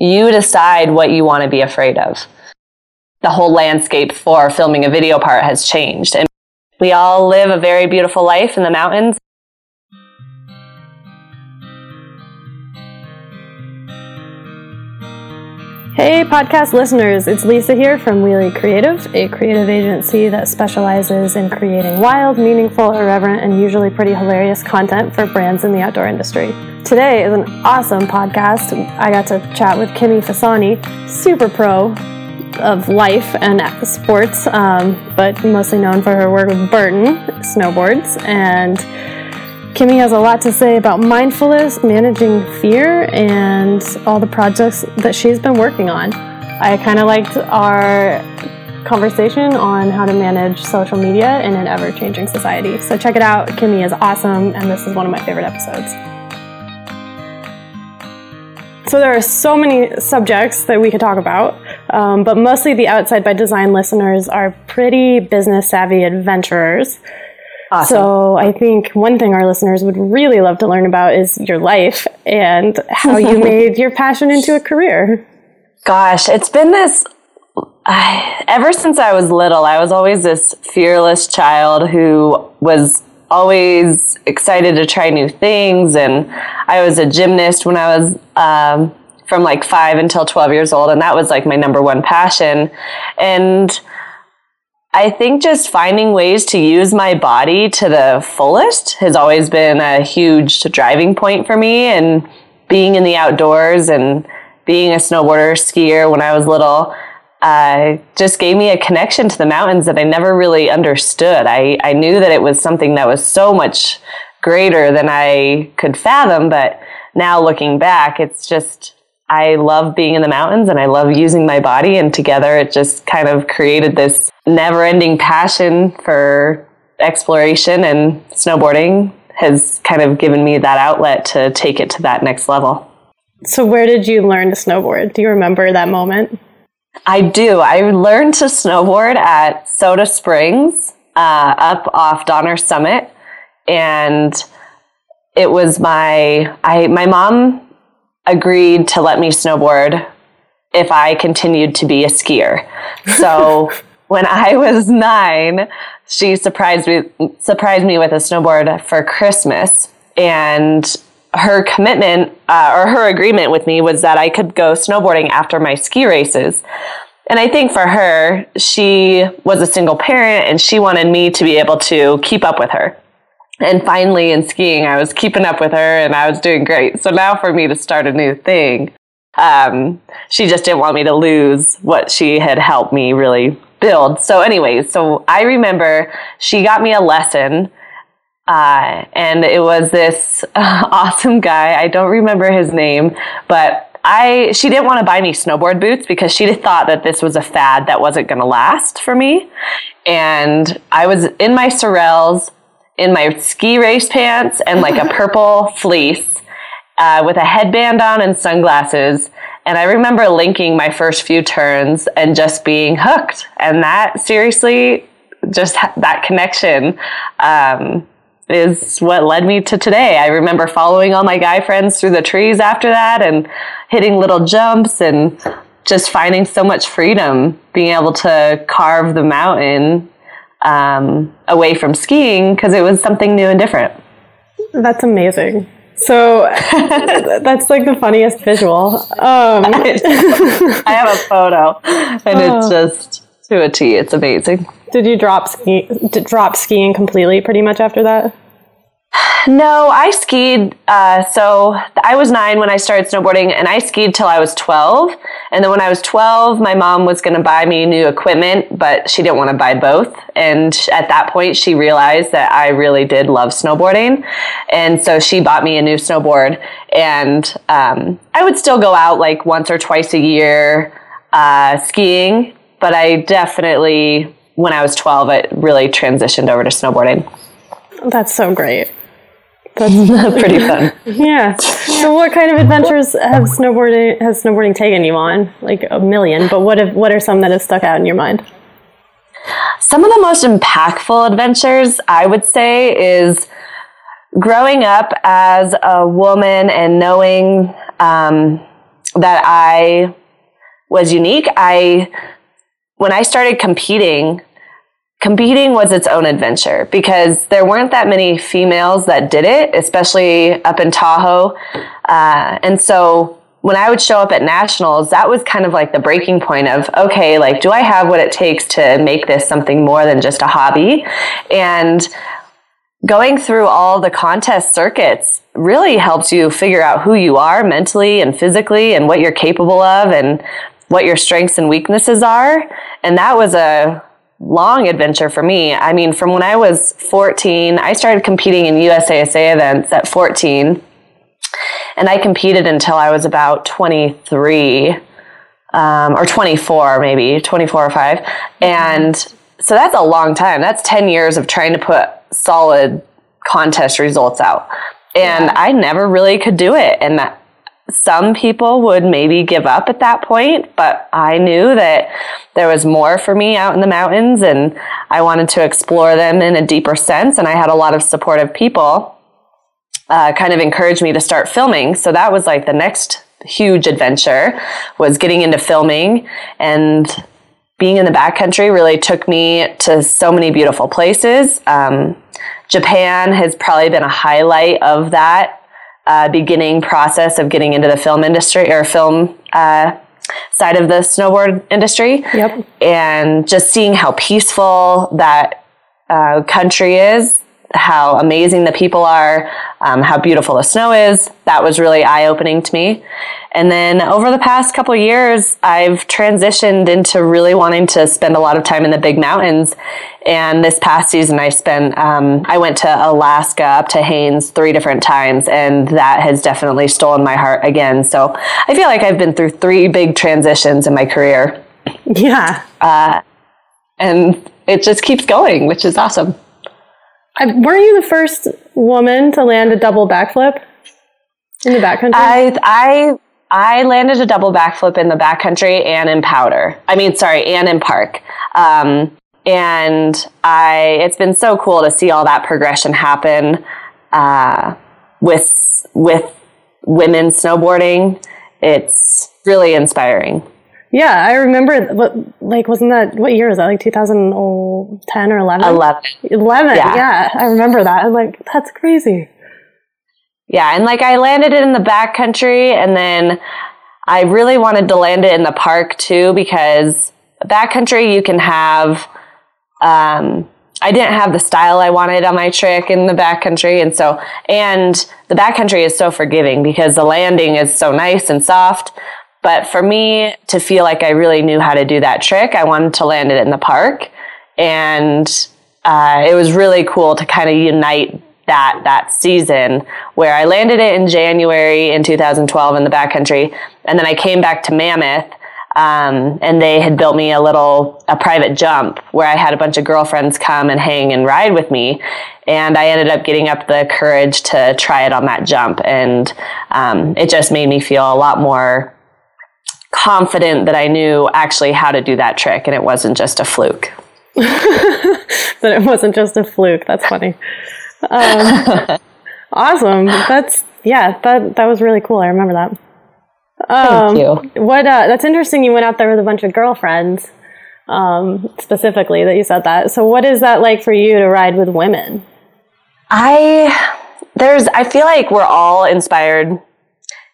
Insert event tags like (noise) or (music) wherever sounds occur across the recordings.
you decide what you want to be afraid of. The whole landscape for filming a video part has changed. And we all live a very beautiful life in the mountains. Hey, podcast listeners, it's Lisa here from Wheelie Creative, a creative agency that specializes in creating wild, meaningful, irreverent, and usually pretty hilarious content for brands in the outdoor industry. Today is an awesome podcast. I got to chat with Kimmy Fasani, super pro of life and sports, um, but mostly known for her work with Burton Snowboards and Kimmy has a lot to say about mindfulness, managing fear, and all the projects that she's been working on. I kind of liked our conversation on how to manage social media in an ever changing society. So check it out. Kimmy is awesome, and this is one of my favorite episodes. So there are so many subjects that we could talk about, um, but mostly the Outside by Design listeners are pretty business savvy adventurers Awesome. So I think one thing our listeners would really love to learn about is your life and how you (laughs) made your passion into a career. Gosh, it's been this I, ever since I was little. I was always this fearless child who was always excited to try new things, and I was a gymnast when I was. Um, from like five until 12 years old, and that was like my number one passion. And I think just finding ways to use my body to the fullest has always been a huge driving point for me. And being in the outdoors and being a snowboarder, skier when I was little, uh, just gave me a connection to the mountains that I never really understood. I, I knew that it was something that was so much greater than I could fathom, but now looking back, it's just I love being in the mountains and I love using my body. And together it just kind of created this never ending passion for exploration and snowboarding has kind of given me that outlet to take it to that next level. So, where did you learn to snowboard? Do you remember that moment? I do. I learned to snowboard at Soda Springs uh, up off Donner Summit. And it was my I my mom agreed to let me snowboard if I continued to be a skier. So (laughs) when I (laughs) was nine, she surprised me surprised me with a snowboard for Christmas, and her commitment uh, or her agreement with me was that I could go snowboarding after my ski races. And I think for her, she was a single parent and she wanted me to be able to keep up with her. And finally, in skiing, I was keeping up with her and I was doing great. So now for me to start a new thing, um, she just didn't want me to lose what she had helped me really build. So, anyways, so I remember she got me a lesson. Uh, and it was this uh, (laughs) awesome guy. I don't remember his name, but I she didn't want to buy me snowboard boots because she (laughs) thought that this was a fad that wasn't going to last for me. And I was in my Sorels in my ski race pants and like a (laughs) purple fleece uh, with a headband on and sunglasses. And I remember linking my first few turns and just being hooked. And that seriously, just ha- that connection um, is what led me to today. I remember following all my guy friends through the trees after that and hitting little jumps and just finding so much freedom being able to carve the mountain um, away from skiing because it was something new and different. That's amazing. So (laughs) that's like the funniest visual. Um, I have a photo, and oh. it's just to a T. It's amazing. Did you drop ski? drop skiing completely, pretty much after that? No, I skied. Uh, so I was nine when I started snowboarding, and I skied till I was 12. And then when I was 12, my mom was going to buy me new equipment, but she didn't want to buy both. And at that point, she realized that I really did love snowboarding. And so she bought me a new snowboard. And um, I would still go out like once or twice a year uh, skiing, but I definitely, when I was 12, it really transitioned over to snowboarding. That's so great. That's (laughs) pretty fun. yeah. So, what kind of adventures have snowboarding has snowboarding taken you on? Like a million, but what have, what are some that have stuck out in your mind? Some of the most impactful adventures, I would say, is growing up as a woman and knowing um, that I was unique. I, when I started competing, competing was its own adventure because there weren't that many females that did it, especially up in Tahoe. Uh, and so when I would show up at nationals, that was kind of like the breaking point of, okay, like, do I have what it takes to make this something more than just a hobby? And going through all the contest circuits really helps you figure out who you are mentally and physically and what you're capable of and what your strengths and weaknesses are. And that was a long adventure for me. I mean, from when I was 14, I started competing in USASA events at 14 and I competed until I was about 23 um, or 24, maybe 24 or 5. And so that's a long time. That's 10 years of trying to put solid contest results out. And yeah. I never really could do it. And that, some people would maybe give up at that point, but I knew that there was more for me out in the mountains and I wanted to explore them in a deeper sense. And I had a lot of supportive people uh, kind of encouraged me to start filming. So that was like the next huge adventure was getting into filming and being in the backcountry really took me to so many beautiful places. Um, Japan has probably been a highlight of that uh, beginning process of getting into the film industry or film uh, side of the snowboard industry. Yep. And just seeing how peaceful that uh, country is how amazing the people are, um, how beautiful the snow is. That was really eye opening to me. And then over the past couple years, I've transitioned into really wanting to spend a lot of time in the big mountains. And this past season, I spent, um, I went to Alaska up to Haines three different times, and that has definitely stolen my heart again. So I feel like I've been through three big transitions in my career. Yeah. Uh, and it just keeps going, which is awesome. I, weren't you the first woman to land a double backflip in the backcountry? I I I landed a double backflip in the backcountry and in powder. I mean, sorry, and in park. Um, and I, it's been so cool to see all that progression happen uh, with with women snowboarding. It's really inspiring. Yeah, I remember. What like wasn't that what year was that? Like 2010 or 11? 11. 11. Yeah. yeah, I remember that. I'm like, that's crazy. Yeah, and like I landed it in the backcountry, and then I really wanted to land it in the park too because backcountry you can have. Um, I didn't have the style I wanted on my trick in the backcountry, and so and the backcountry is so forgiving because the landing is so nice and soft. But for me to feel like I really knew how to do that trick, I wanted to land it in the park. And uh, it was really cool to kind of unite that that season where I landed it in January in 2012 in the backcountry, and then I came back to Mammoth, um, and they had built me a little a private jump where I had a bunch of girlfriends come and hang and ride with me, and I ended up getting up the courage to try it on that jump, and um, it just made me feel a lot more confident that I knew actually how to do that trick and it wasn't just a fluke. (laughs) that it wasn't just a fluke. That's funny. Um, (laughs) awesome. That's yeah. That that was really cool. I remember that. Um, Thank you. What? Uh, that's interesting. You went out there with a bunch of girlfriends, um, specifically. That you said that. So, what is that like for you to ride with women? I there's. I feel like we're all inspired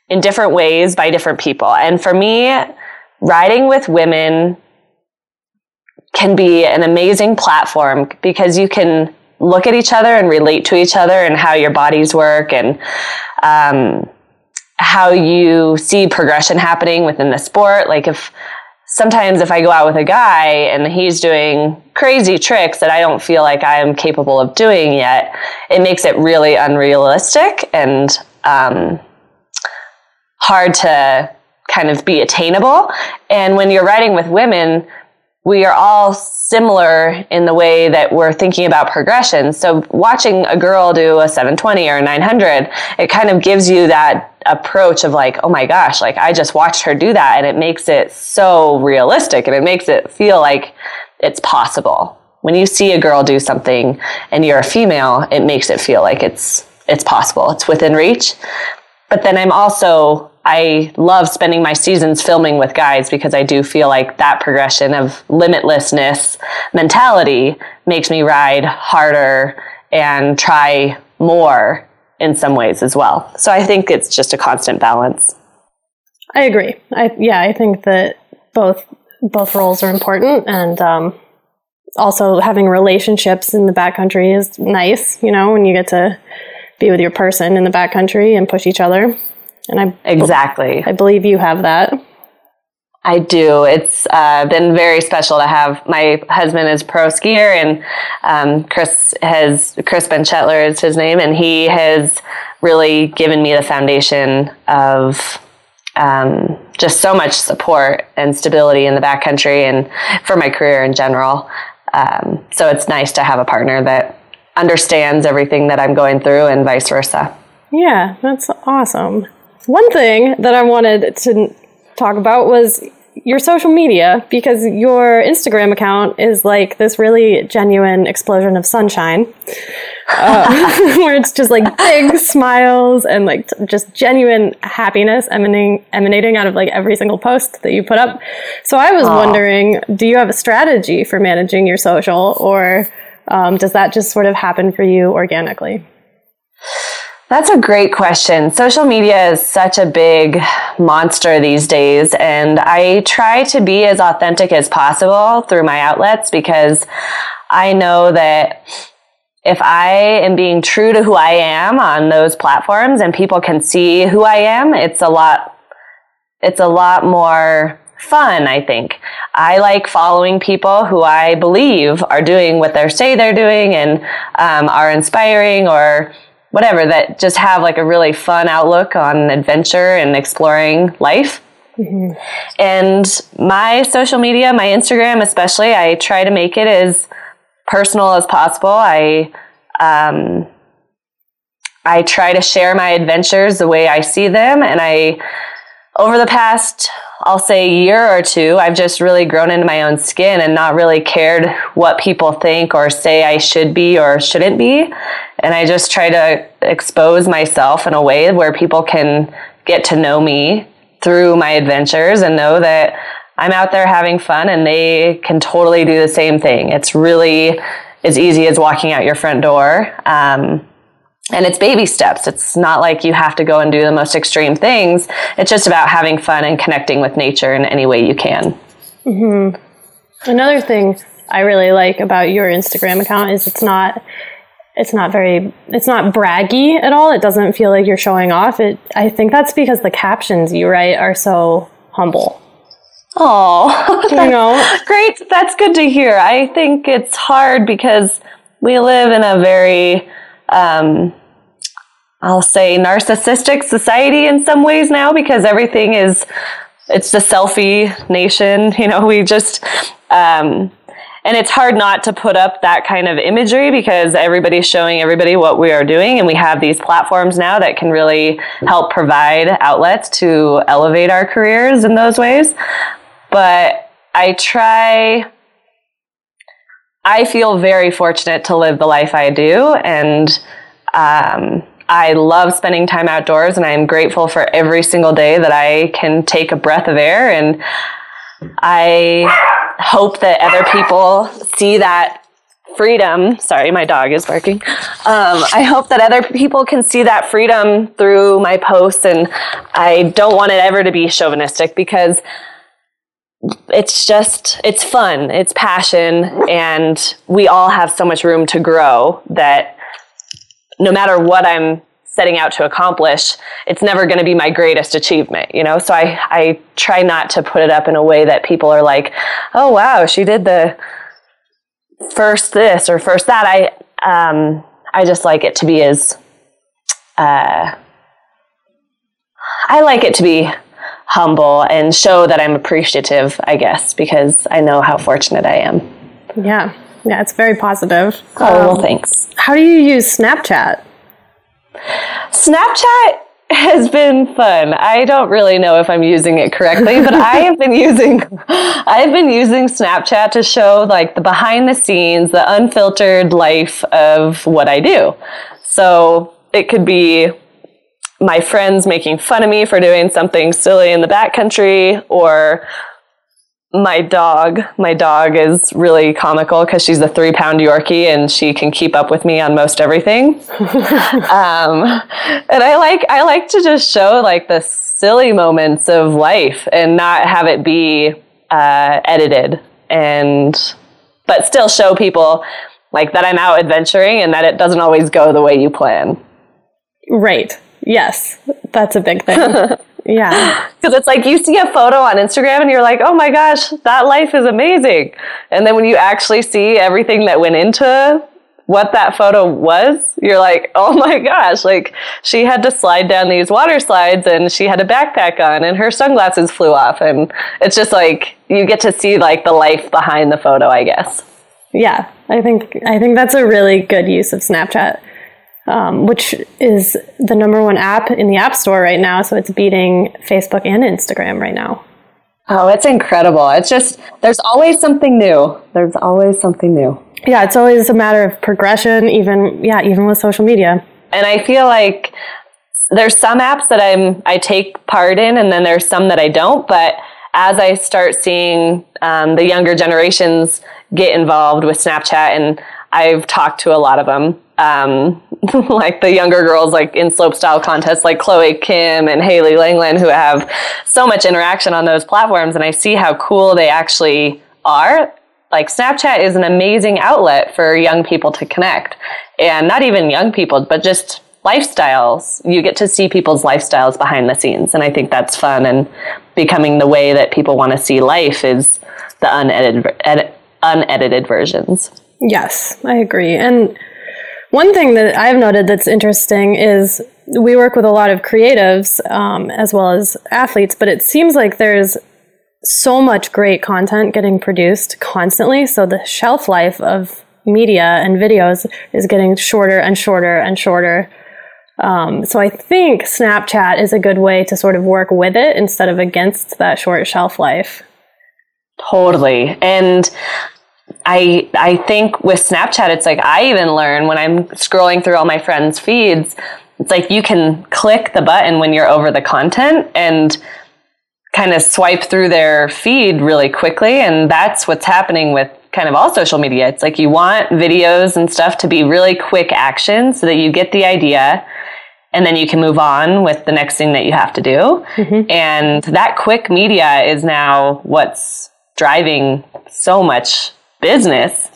in different ways by different people. And for me, riding with women can be an amazing platform because you can look at each other and relate to each other and how your bodies work and um, how you see progression happening within the sport. Like if sometimes if I go out with a guy and he's doing crazy tricks that I don't feel like I am capable of doing yet, it makes it really unrealistic and um, hard to kind of be attainable. And when you're writing with women, we are all similar in the way that we're thinking about progression. So watching a girl do a 720 or a 900, it kind of gives you that approach of like, oh my gosh, like I just watched her do that and it makes it so realistic and it makes it feel like it's possible. When you see a girl do something and you're a female, it makes it feel like it's it's possible. It's within reach. But then I'm also I love spending my seasons filming with guides because I do feel like that progression of limitlessness mentality makes me ride harder and try more in some ways as well. So I think it's just a constant balance. I agree. I yeah, I think that both both roles are important, and um, also having relationships in the backcountry is nice. You know, when you get to be with your person in the backcountry and push each other. And I exactly, I believe you have that. I do. It's uh, been very special to have my husband is pro skier, and um, Chris has Chris Benchetler is his name, and he has really given me the foundation of um, just so much support and stability in the backcountry and for my career in general. Um, so it's nice to have a partner that understands everything that I'm going through and vice versa. Yeah, that's awesome. One thing that I wanted to talk about was your social media because your Instagram account is like this really genuine explosion of sunshine. Uh, (laughs) where it's just like big smiles and like t- just genuine happiness emanating emanating out of like every single post that you put up. So I was Aww. wondering, do you have a strategy for managing your social, or um, does that just sort of happen for you organically? That's a great question. Social media is such a big monster these days, and I try to be as authentic as possible through my outlets because I know that if I am being true to who I am on those platforms and people can see who I am, it's a lot it's a lot more fun, I think. I like following people who I believe are doing what they say they're doing and um, are inspiring or whatever that just have like a really fun outlook on adventure and exploring life. Mm-hmm. And my social media, my Instagram especially, I try to make it as personal as possible. I um, I try to share my adventures the way I see them, and I over the past I'll say year or two, I've just really grown into my own skin and not really cared what people think or say I should be or shouldn't be. And I just try to expose myself in a way where people can get to know me through my adventures and know that I'm out there having fun and they can totally do the same thing. It's really as easy as walking out your front door. Um, and it's baby steps. It's not like you have to go and do the most extreme things. It's just about having fun and connecting with nature in any way you can. Mm-hmm. Another thing I really like about your Instagram account is it's not it's not very it's not braggy at all. It doesn't feel like you're showing off. It I think that's because the captions you write are so humble. Oh, (laughs) you know, (laughs) great. That's good to hear. I think it's hard because we live in a very um, I'll say narcissistic society in some ways now because everything is it's the selfie nation. (laughs) You know, we just um, and it's hard not to put up that kind of imagery because everybody's showing everybody what we are doing and we have these platforms now that can really help provide outlets to elevate our careers in those ways but i try i feel very fortunate to live the life i do and um, I love spending time outdoors and I am grateful for every single day that I can take a breath of air and I hope that other people see that freedom. Sorry, my dog is barking. Um, I hope that other people can see that freedom through my posts, and I don't want it ever to be chauvinistic because it's just it's fun, it's passion, and we all have so much room to grow that no matter what I'm setting out to accomplish, it's never going to be my greatest achievement, you know? So I, I try not to put it up in a way that people are like, oh, wow, she did the first this or first that. I, um, I just like it to be as, uh, I like it to be humble and show that I'm appreciative, I guess, because I know how fortunate I am. Yeah. Yeah, it's very positive. Oh, um, well, thanks. How do you use Snapchat? Snapchat has been fun. I don't really know if I'm using it correctly, but (laughs) I have been using I've been using Snapchat to show like the behind the scenes, the unfiltered life of what I do. So it could be my friends making fun of me for doing something silly in the backcountry or my dog. My dog is really comical because she's a three pound yorkie and she can keep up with me on most everything. (laughs) Um, and i like i like to just show like the silly moments of life and not have it be uh, edited and but still show people like that i'm out adventuring and that it doesn't always go the way you plan. Right yes that's a big thing (laughs) Yeah. Because it's like you see a photo on Instagram and you're like, oh my gosh, that life is amazing. And then when you actually see everything that went into what that photo was, you're like, (laughs) oh my gosh, like she had to slide down these water slides and she had a backpack on and her sunglasses flew off. And it's just like you get to see like the life behind the photo, I guess. Yeah, I think I think that's a really good use of Snapchat um, which is the number one app in the App Store right now. So it's beating Facebook and Instagram right now. Oh, it's incredible. It's just, there's always something new. There's always something new. Yeah, it's always a matter of progression, even, yeah, even with social media. And I feel like there's some apps that I'm, I take part in, and then there's some that I don't. But as I start seeing um, the younger generations get involved with Snapchat, and I've talked to a lot of them, um, (laughs) like the younger girls like in slopestyle contests like Chloe Kim and Hailey Langland who have so much interaction on those platforms and I see how cool they actually are. Like Snapchat is an amazing outlet for young people to connect. And not even young people, but just lifestyles. You get to see people's lifestyles behind the scenes. And I think that's fun and becoming the way that people want to see life is the unedited, ed- unedited versions. Yes, I agree. And one thing that I've noted that's interesting is we work with a lot of creatives um, as well as athletes, but it seems like there's so much great content getting produced constantly. So the shelf life of media and videos is getting shorter and shorter and shorter. Um, so I think Snapchat is a good way to sort of work with it instead of against that short shelf life. Totally. And I I think with Snapchat, it's like I even learn when I'm scrolling through all my friends' feeds. It's like you can click the button when you're over the content and kind of swipe through their feed really quickly, and that's what's happening with kind of all social media. It's like you want videos and stuff to be really quick action so that you get the idea and then you can move on with the next thing that you have to do. Mm-hmm. And that quick media is now what's driving so much business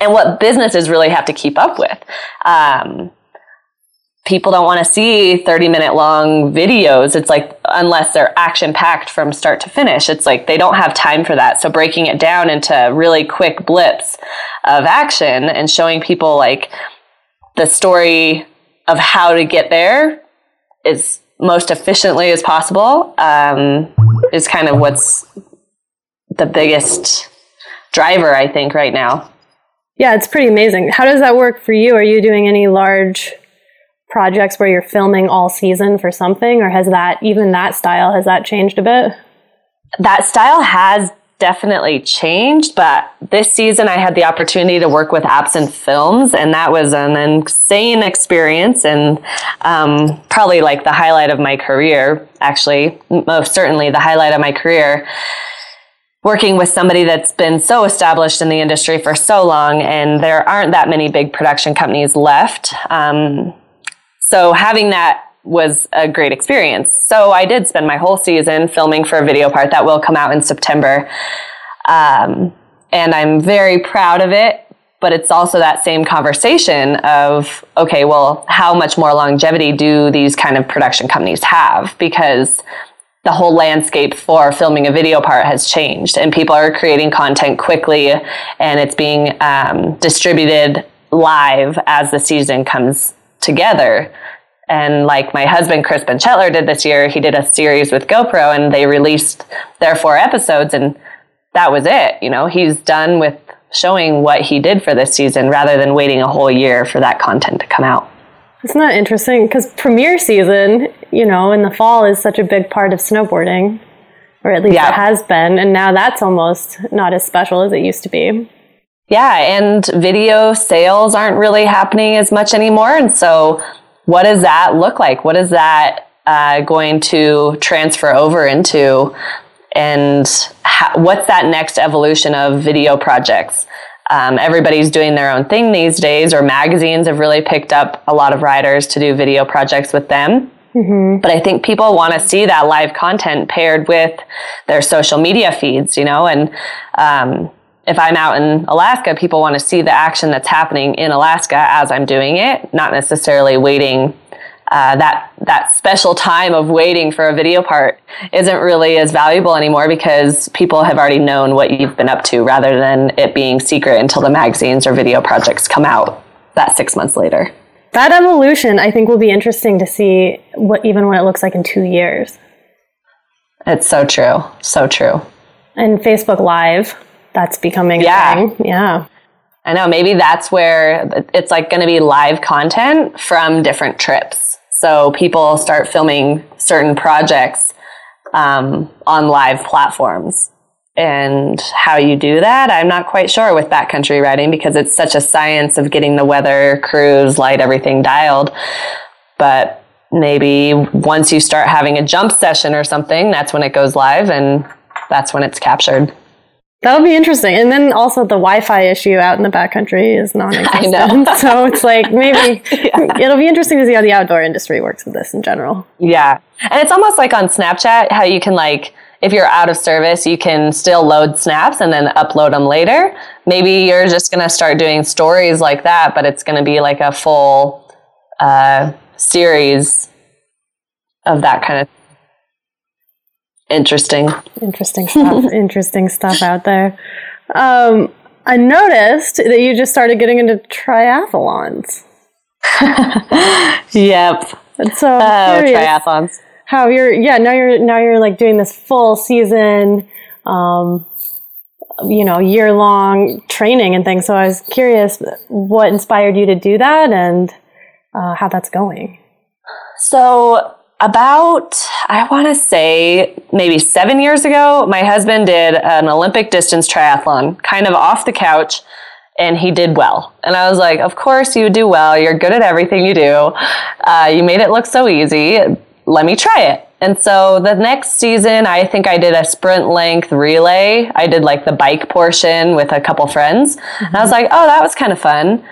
and what businesses really have to keep up with. Um, people don't want to see 30 minute long videos. It's like, unless they're action packed from start to finish, it's like they don't have time for that. So breaking it down into really quick blips of action and showing people like the story of how to get there is most efficiently as possible um, is kind of what's the biggest driver, I think, right now. Yeah, it's pretty amazing. How does that work for you? Are you doing any large projects where you're filming all season for something, or has that, even that style, has that changed a bit? That style has definitely changed, but this season I had the opportunity to work with Absinthe Films, and that was an insane experience and um, probably like the highlight of my career, actually, most certainly the highlight of my career working with somebody that's been so established in the industry for so long, and there aren't that many big production companies left. Um, so having that was a great experience. So I did spend my whole season filming for a video part that will come out in September. Um, and I'm very proud of it. But it's also that same conversation of, okay, well, how much more longevity do these kind of production companies have? Because the whole landscape for filming a video part has changed and people are creating content quickly and it's being um, distributed live as the season comes together. And like my husband chris benchetler did this year he did a series with gopro and they released their four episodes and that was it you know? He's done with showing what he did for this season rather than waiting a whole year for that content to come out isn't that interesting? Because premiere season, you know, in the fall is such a big part of snowboarding, or at least yeah. it has been. And now that's almost not as special as it used to be. Yeah, and video sales aren't really happening as much anymore. And so what does that look like? What is that uh, going to transfer over into? And how, what's that next evolution of video projects? Um, everybody's doing their own thing these days, or magazines have really picked up a lot of writers to do video projects with them. Mm-hmm. But I think people want to see that live content paired with their social media feeds, you know, and um, if I'm out in Alaska, people want to see the action that's happening in Alaska as I'm doing it, not necessarily waiting. Uh, that that special time of waiting for a video part isn't really as valuable anymore because people have already known what you've been up to rather than it being secret until the magazines or video projects come out that six months later. That evolution, I think, will be interesting to see what even what it looks like in two years. It's so true, so true. And Facebook Live, that's becoming yeah. Thing. Yeah. I know. Maybe that's where it's like going to be live content from different trips. So people start filming certain projects um, on live platforms. And how you do that, I'm not quite sure with backcountry riding because it's such a science of getting the weather, crews, light, everything dialed. But maybe once you start having a jump session or something, that's when it goes live and that's when it's captured. That'll be interesting. And then also the Wi-Fi issue out in the backcountry is non-existent. (laughs) I know. (laughs) so it's like maybe (laughs) yeah. it'll be interesting to see how the outdoor industry works with this in general. Yeah. And it's almost like on Snapchat how you can like if you're out of service, you can still load snaps and then upload them later. Maybe you're just going to start doing stories like that, but it's going to be like a full uh, series of that kind of interesting. Interesting stuff. (laughs) interesting stuff out there. Um, I noticed that you just started getting into triathlons. (laughs) yep. And so oh, triathlons. How you're yeah, now you're now you're like doing this full season um, you know, year long training and things. So I was curious what inspired you to do that and uh, how that's going. So about, I want to say maybe seven years ago, my husband did an Olympic distance triathlon, kind of off the couch, and he did well. And I was like, of course you do well. You're good at everything you do. Uh, you made it look so easy. Let me try it. And so the next season, I think I did a sprint length relay. I did like the bike portion with a couple friends. Mm-hmm. And I was like, oh, that was kind of fun.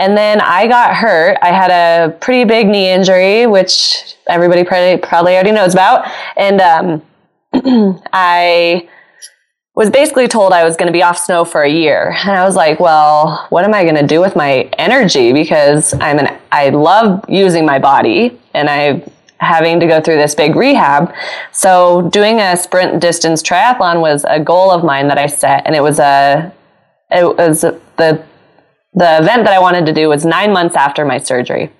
And then I got hurt. I had a pretty big knee injury, which everybody probably, probably already knows about. And um, (clears throat) I was basically told I was going to be off snow for a year. And I was like, well, what am I going to do with my energy? Because I'm an, I love using my body and I having to go through this big rehab. So doing a sprint distance triathlon was a goal of mine that I set. And it was a, it was the the event that I wanted to do was nine months after my surgery.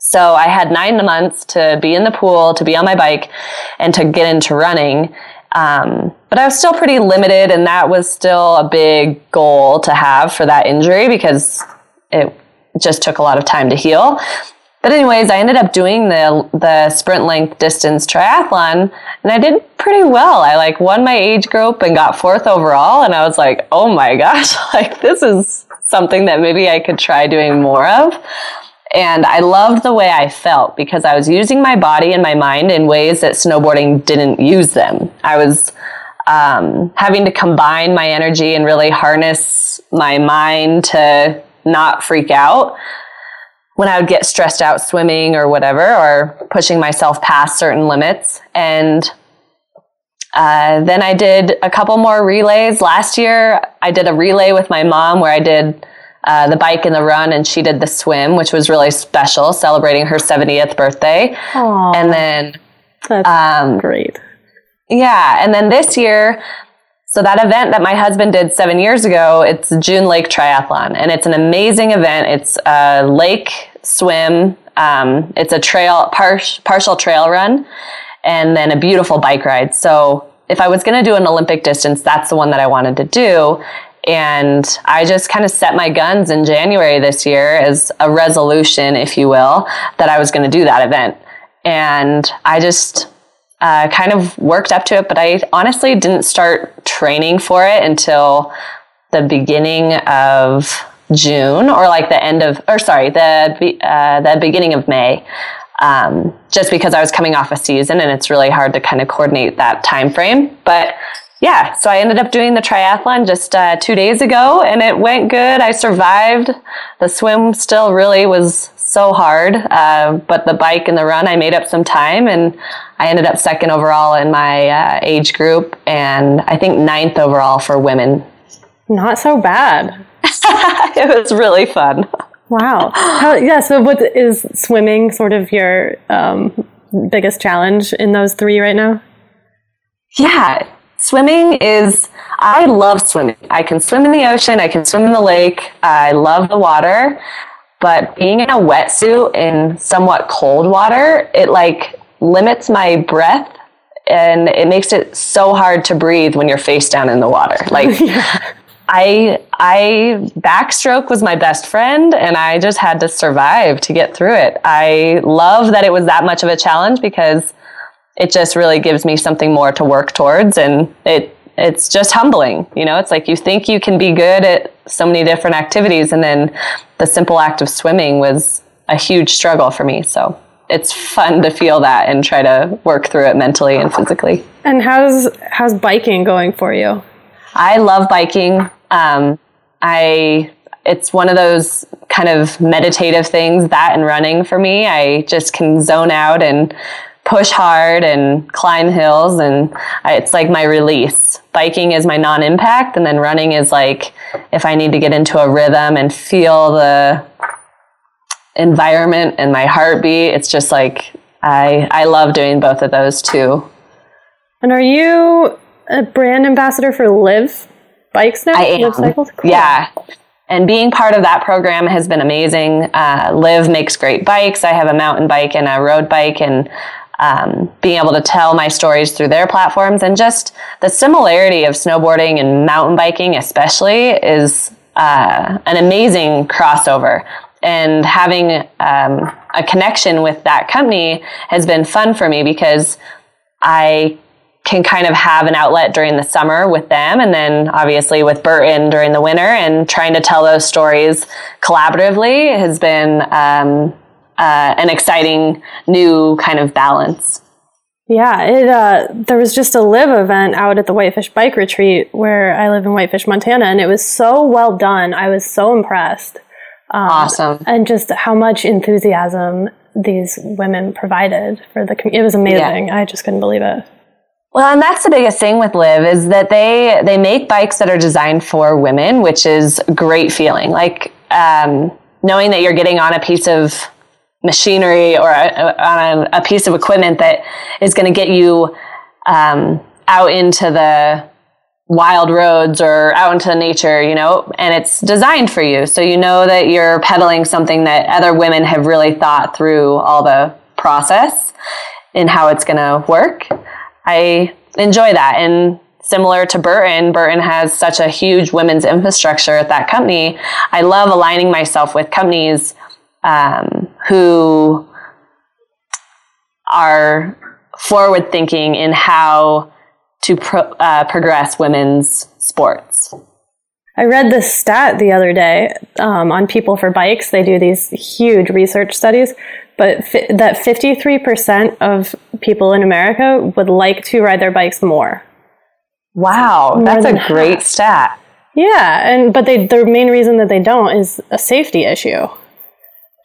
So I had nine months to be in the pool, to be on my bike, and to get into running. Um, but I was still pretty limited, and that was still a big goal to have for that injury because it just took a lot of time to heal. But anyways, I ended up doing the the sprint length distance triathlon, and I did pretty well. I like won my age group and got fourth overall, and I was like, oh my gosh, (laughs) like this is something that maybe I could try doing more of. And I loved the way I felt because I was using my body and my mind in ways that snowboarding didn't use them. I was um, having to combine my energy and really harness my mind to not freak out when I would get stressed out swimming or whatever, or pushing myself past certain limits. And uh, then I did a couple more relays. Last year, I did a relay with my mom where I did uh, the bike and the run, and she did the swim, which was really special, celebrating her 70th birthday. Aww, and then, that's um, great. Yeah, and then this year, so that event that my husband did seven years ago, it's June Lake Triathlon, and it's an amazing event. It's a lake swim. Um, it's a trail par- partial trail run, and then a beautiful bike ride. So if I was going to do an Olympic distance, that's the one that I wanted to do. And I just kind of set my guns in January this year as a resolution, if you will, that I was going to do that event. And I just uh, kind of worked up to it, but I honestly didn't start training for it until the beginning of June or like the end of, or sorry, the uh, the beginning of May. Um, just because I was coming off a season and it's really hard to kind of coordinate that time frame. But yeah, so I ended up doing the triathlon just uh, two days ago and it went good. I survived. The swim still really was so hard, uh, but the bike and the run, I made up some time and I ended up second overall in my uh, age group and I think ninth overall for women. Not so bad. (laughs) it was really fun. Wow. How, yeah. So, what is swimming sort of your um, biggest challenge in those three right now? Yeah, swimming is. I love swimming. I can swim in the ocean. I can swim in the lake. I love the water. But being in a wetsuit in somewhat cold water, it like limits my breath and it makes it so hard to breathe when you're face down in the water. Like (laughs) yeah. I I backstroke was my best friend and I just had to survive to get through it. I love that it was that much of a challenge because it just really gives me something more to work towards and it it's just humbling. You know, it's like you think you can be good at so many different activities and then the simple act of swimming was a huge struggle for me. So it's fun to feel that and try to work through it mentally and physically. And how's how's biking going for you? I love biking. Um, I it's one of those kind of meditative things that and running for me. I just can zone out and push hard and climb hills and I, it's like my release. Biking is my non-impact and then running is like if I need to get into a rhythm and feel the environment and my heartbeat. It's just like I I love doing both of those too. And are you a brand ambassador for Liv Bikes now? I am. Cool. Yeah. And being part of that program has been amazing. Uh, Liv makes great bikes. I have a mountain bike and a road bike, and um, being able to tell my stories through their platforms and just the similarity of snowboarding and mountain biking, especially, is uh, an amazing crossover. And having um, a connection with that company has been fun for me because I can kind of have an outlet during the summer with them and then obviously with Burton during the winter and trying to tell those stories collaboratively has been um, uh, an exciting new kind of balance. Yeah, it uh, there was just a live event out at the Whitefish Bike Retreat where I live in Whitefish, Montana, and it was so well done. I was so impressed. Um, awesome. And just how much enthusiasm these women provided for the community. It was amazing. Yeah. I just couldn't believe it. Well, and that's the biggest thing with Liv is that they they make bikes that are designed for women, which is a great feeling. Like um, knowing that you're getting on a piece of machinery or a, on a, a piece of equipment that is going to get you um, out into the wild roads or out into the nature, you know, and it's designed for you. So you know that you're pedaling something that other women have really thought through all the process and how it's going to work. I enjoy that. And similar to Burton, Burton has such a huge women's infrastructure at that company. I love aligning myself with companies um, who are forward thinking in how to pro, uh, progress women's sports. I read this stat the other day um, on People for Bikes. They do these huge research studies but fi- that 53% of people in America would like to ride their bikes more. Wow, more that's a great half. stat. Yeah, and but they the main reason that they don't is a safety issue.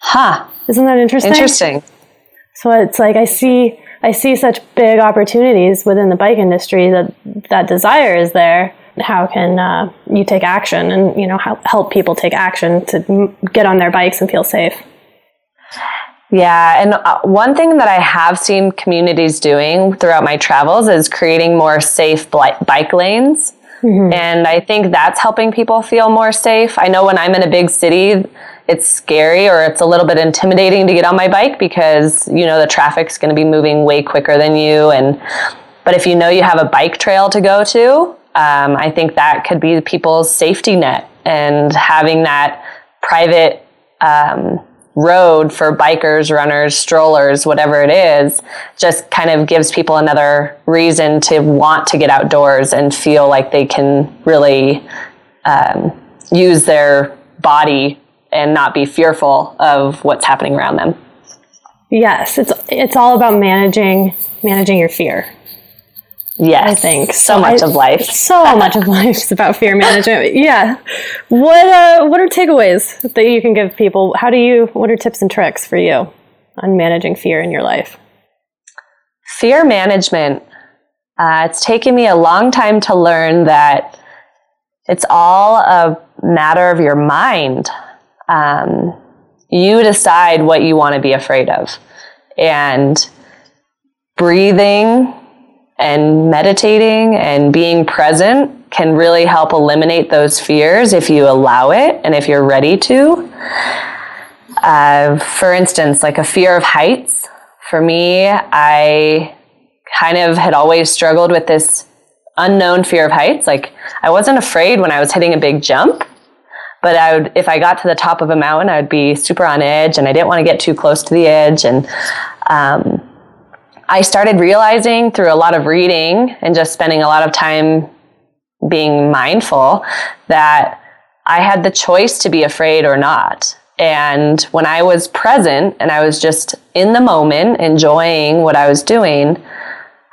Huh. Isn't that interesting? Interesting. So it's like I see I see such big opportunities within the bike industry that that desire is there. How can uh, you take action and you know help, help people take action to get on their bikes and feel safe? Yeah, and uh, one thing that I have seen communities doing throughout my travels is creating more safe bike lanes. Mm-hmm. And I think that's helping people feel more safe. I know when I'm in a big city, it's scary or it's a little bit intimidating to get on my bike because, you know, the traffic's going to be moving way quicker than you. And, but if you know you have a bike trail to go to, um, I think that could be people's safety net and having that private, um, road for bikers, runners, strollers, whatever it is, just kind of gives people another reason to want to get outdoors and feel like they can really um, use their body and not be fearful of what's happening around them. Yes, it's it's all about managing managing your fear. Yes, I think so, much I, of life. (laughs) So much of life is about fear management. (laughs) Yeah. What uh, what are takeaways that you can give people? How do you? What are tips and tricks for you on managing fear in your life? Fear management. Uh, it's taken me a long time to learn that it's all a matter of your mind. Um, you decide what you want to be afraid of. And breathing and meditating and being present can really help eliminate those fears if you allow it and if you're ready to. Uh, for instance, like a fear of heights. For me, I kind of had always struggled with this unknown fear of heights. Like I wasn't afraid when I was hitting a big jump, but I would, if I got to the top of a mountain, I would be super on edge and I didn't want to get too close to the edge. And, um, I started realizing through a lot of reading and just spending a lot of time being mindful that I had the choice to be afraid or not. And when I was present and I was just in the moment, enjoying what I was doing,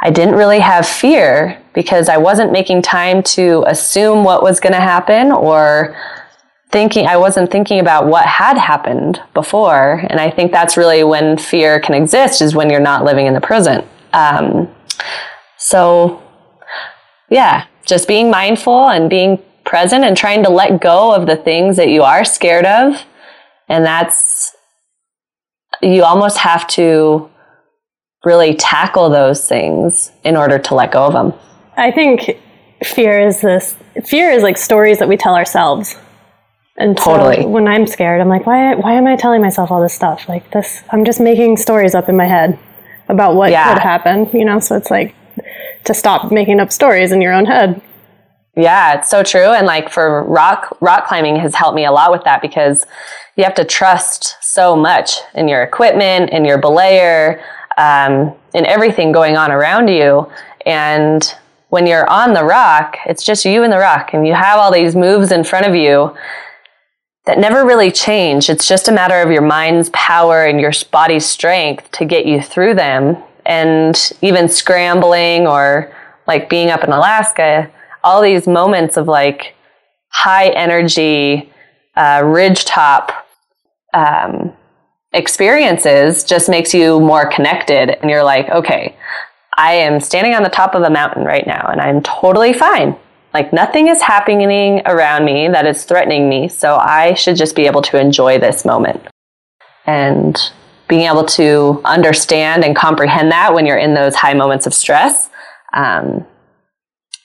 I didn't really have fear because I wasn't making time to assume what was going to happen or thinking I wasn't thinking about what had happened before, and I think that's really when fear can exist is when you're not living in the present. Um, so, yeah, just being mindful and being present and trying to let go of the things that you are scared of, and that's you almost have to really tackle those things in order to let go of them. I think fear is this fear is like stories that we tell ourselves and totally. So when I'm scared, I'm like, why, why am I telling myself all this stuff? Like this, I'm just making stories up in my head about what yeah. could happen, you know? So it's like to stop making up stories in your own head. Yeah, it's so true. And like for rock, rock climbing has helped me a lot with that because you have to trust so much in your equipment, in your belayer, um, in everything going on around you. And when you're on the rock, it's just you and the rock and you have all these moves in front of you that never really change. It's just a matter of your mind's power and your body's strength to get you through them. And even scrambling or like being up in Alaska, all these moments of like high energy, uh, ridge top um, experiences just makes you more connected. And you're like, okay, I am standing on the top of a mountain right now and I'm totally fine. Like nothing is happening around me that is threatening me, so I should just be able to enjoy this moment. And being able to understand and comprehend that when you're in those high moments of stress um,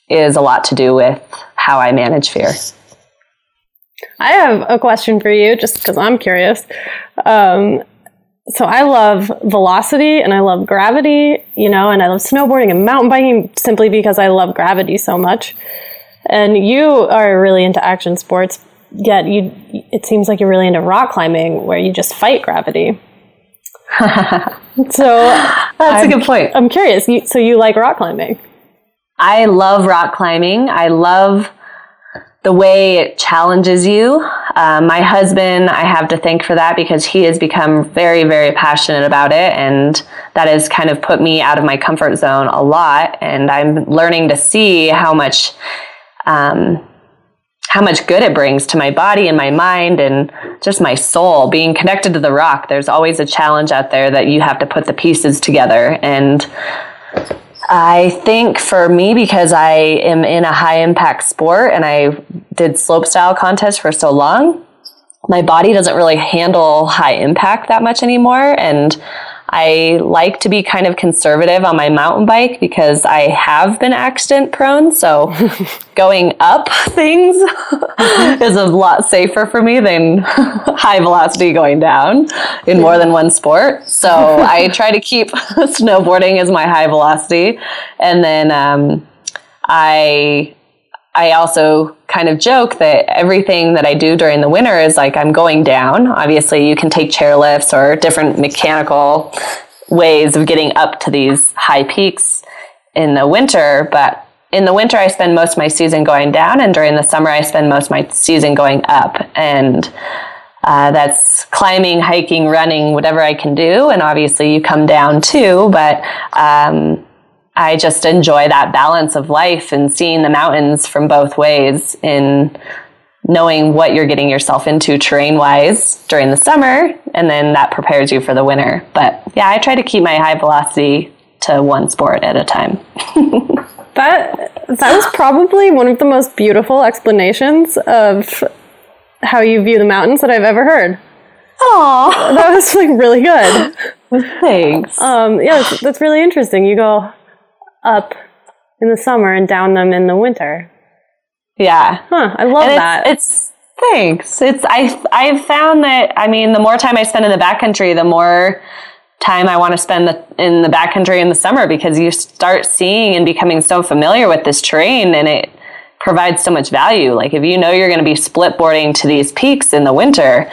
is a lot to do with how I manage fear. I have a question for you, just because I'm curious. Um, so I love velocity and I love gravity, you know, and I love snowboarding and mountain biking simply because I love gravity so much. And you are really into action sports, yet you it seems like you're really into rock climbing where you just fight gravity. (laughs) so that's I'm, a good point. I'm curious. You, so you like rock climbing? I love rock climbing. I love the way it challenges you. Um, my husband, I have to thank for that because he has become very, very passionate about it. And that has kind of put me out of my comfort zone a lot. And I'm learning to see how much um, how much good it brings to my body and my mind and just my soul. Being connected to the rock there's always a challenge out there that you have to put the pieces together. And i think for me because i am in a high impact sport and i did slope style contests for so long my body doesn't really handle high impact that much anymore. And I like to be kind of conservative on my mountain bike because I have been accident prone. So (laughs) going up things (laughs) is a lot safer for me than (laughs) high velocity going down in more than one sport. So I try to keep snowboarding as my high velocity. And then um, I I also kind of joke that everything that I do during the winter is like I'm going down. Obviously, you can take chairlifts or different mechanical ways of getting up to these high peaks in the winter, but in the winter, I spend most of my season going down, and during the summer, I spend most of my season going up. And uh, that's climbing, hiking, running, whatever I can do. And obviously, you come down too, but um, I just enjoy that balance of life and seeing the mountains from both ways in knowing what you're getting yourself into terrain wise during the summer, and then that prepares you for the winter. But yeah, I try to keep my high velocity to one sport at a time. (laughs) that that was probably one of the most beautiful explanations of how you view the mountains that I've ever heard. Aww, that was like really good. (laughs) Thanks. Um, yeah, that's, that's really interesting. You go up in the summer and down them in the winter. Yeah. Huh. I love that. It's, it's thanks. It's I I've found that I mean the more time I spend in the backcountry, the more time I want to spend the, in the backcountry in the summer because you start seeing and becoming so familiar with this terrain and it provides so much value. Like if you know you're going to be split boarding to these peaks in the winter,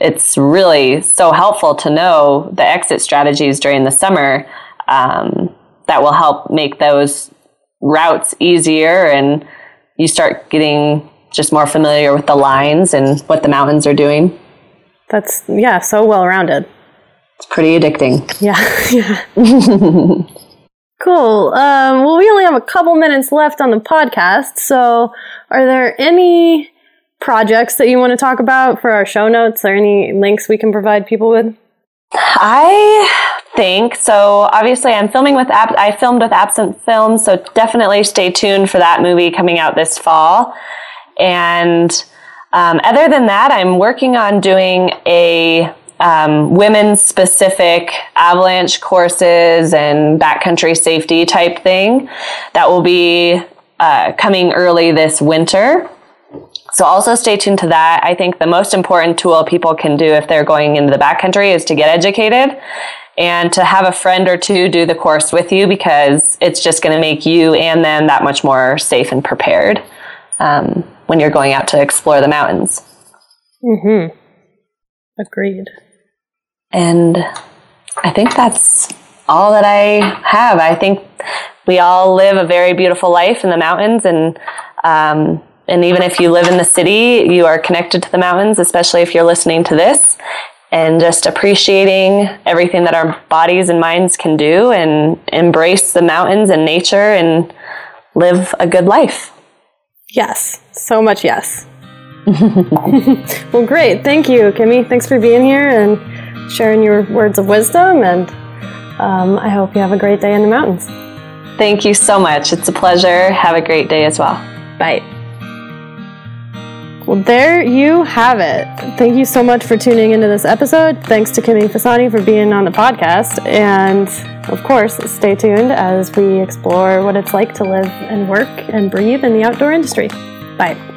it's really so helpful to know the exit strategies during the summer um, that will help make those routes easier and you start getting just more familiar with the lines and what the mountains are doing. That's, yeah, so well rounded. It's pretty addicting. Yeah, (laughs) yeah. (laughs) cool. Um, well, we only have a couple minutes left on the podcast. So, are there any projects that you want to talk about for our show notes or any links we can provide people with? I think so. Obviously, I'm filming with Ab- I filmed with Absinthe Films, so definitely stay tuned for that movie coming out this fall. And um, other than that, I'm working on doing a um, women's specific avalanche courses and backcountry safety type thing that will be uh, coming early this winter. So also stay tuned to that. I think the most important tool people can do if they're going into the backcountry is to get educated and to have a friend or two do the course with you because it's just going to make you and them that much more safe and prepared um, when you're going out to explore the mountains. Mm-hmm. Agreed. And I think that's all that I have. I think we all live a very beautiful life in the mountains and um, and even if you live in the city, you are connected to the mountains, especially if you're listening to this. And just appreciating everything that our bodies and minds can do and embrace the mountains and nature and live a good life. Yes, so much yes. (laughs) well, great. Thank you, Kimmy. Thanks for being here and sharing your words of wisdom. And um, I hope you have a great day in the mountains. Thank you so much. It's a pleasure. Have a great day as well. Bye. Well, there you have it. Thank you so much for tuning into this episode. Thanks to Kimmy Fasani for being on the podcast. And of course, stay tuned as we explore what it's like to live and work and breathe in the outdoor industry. Bye.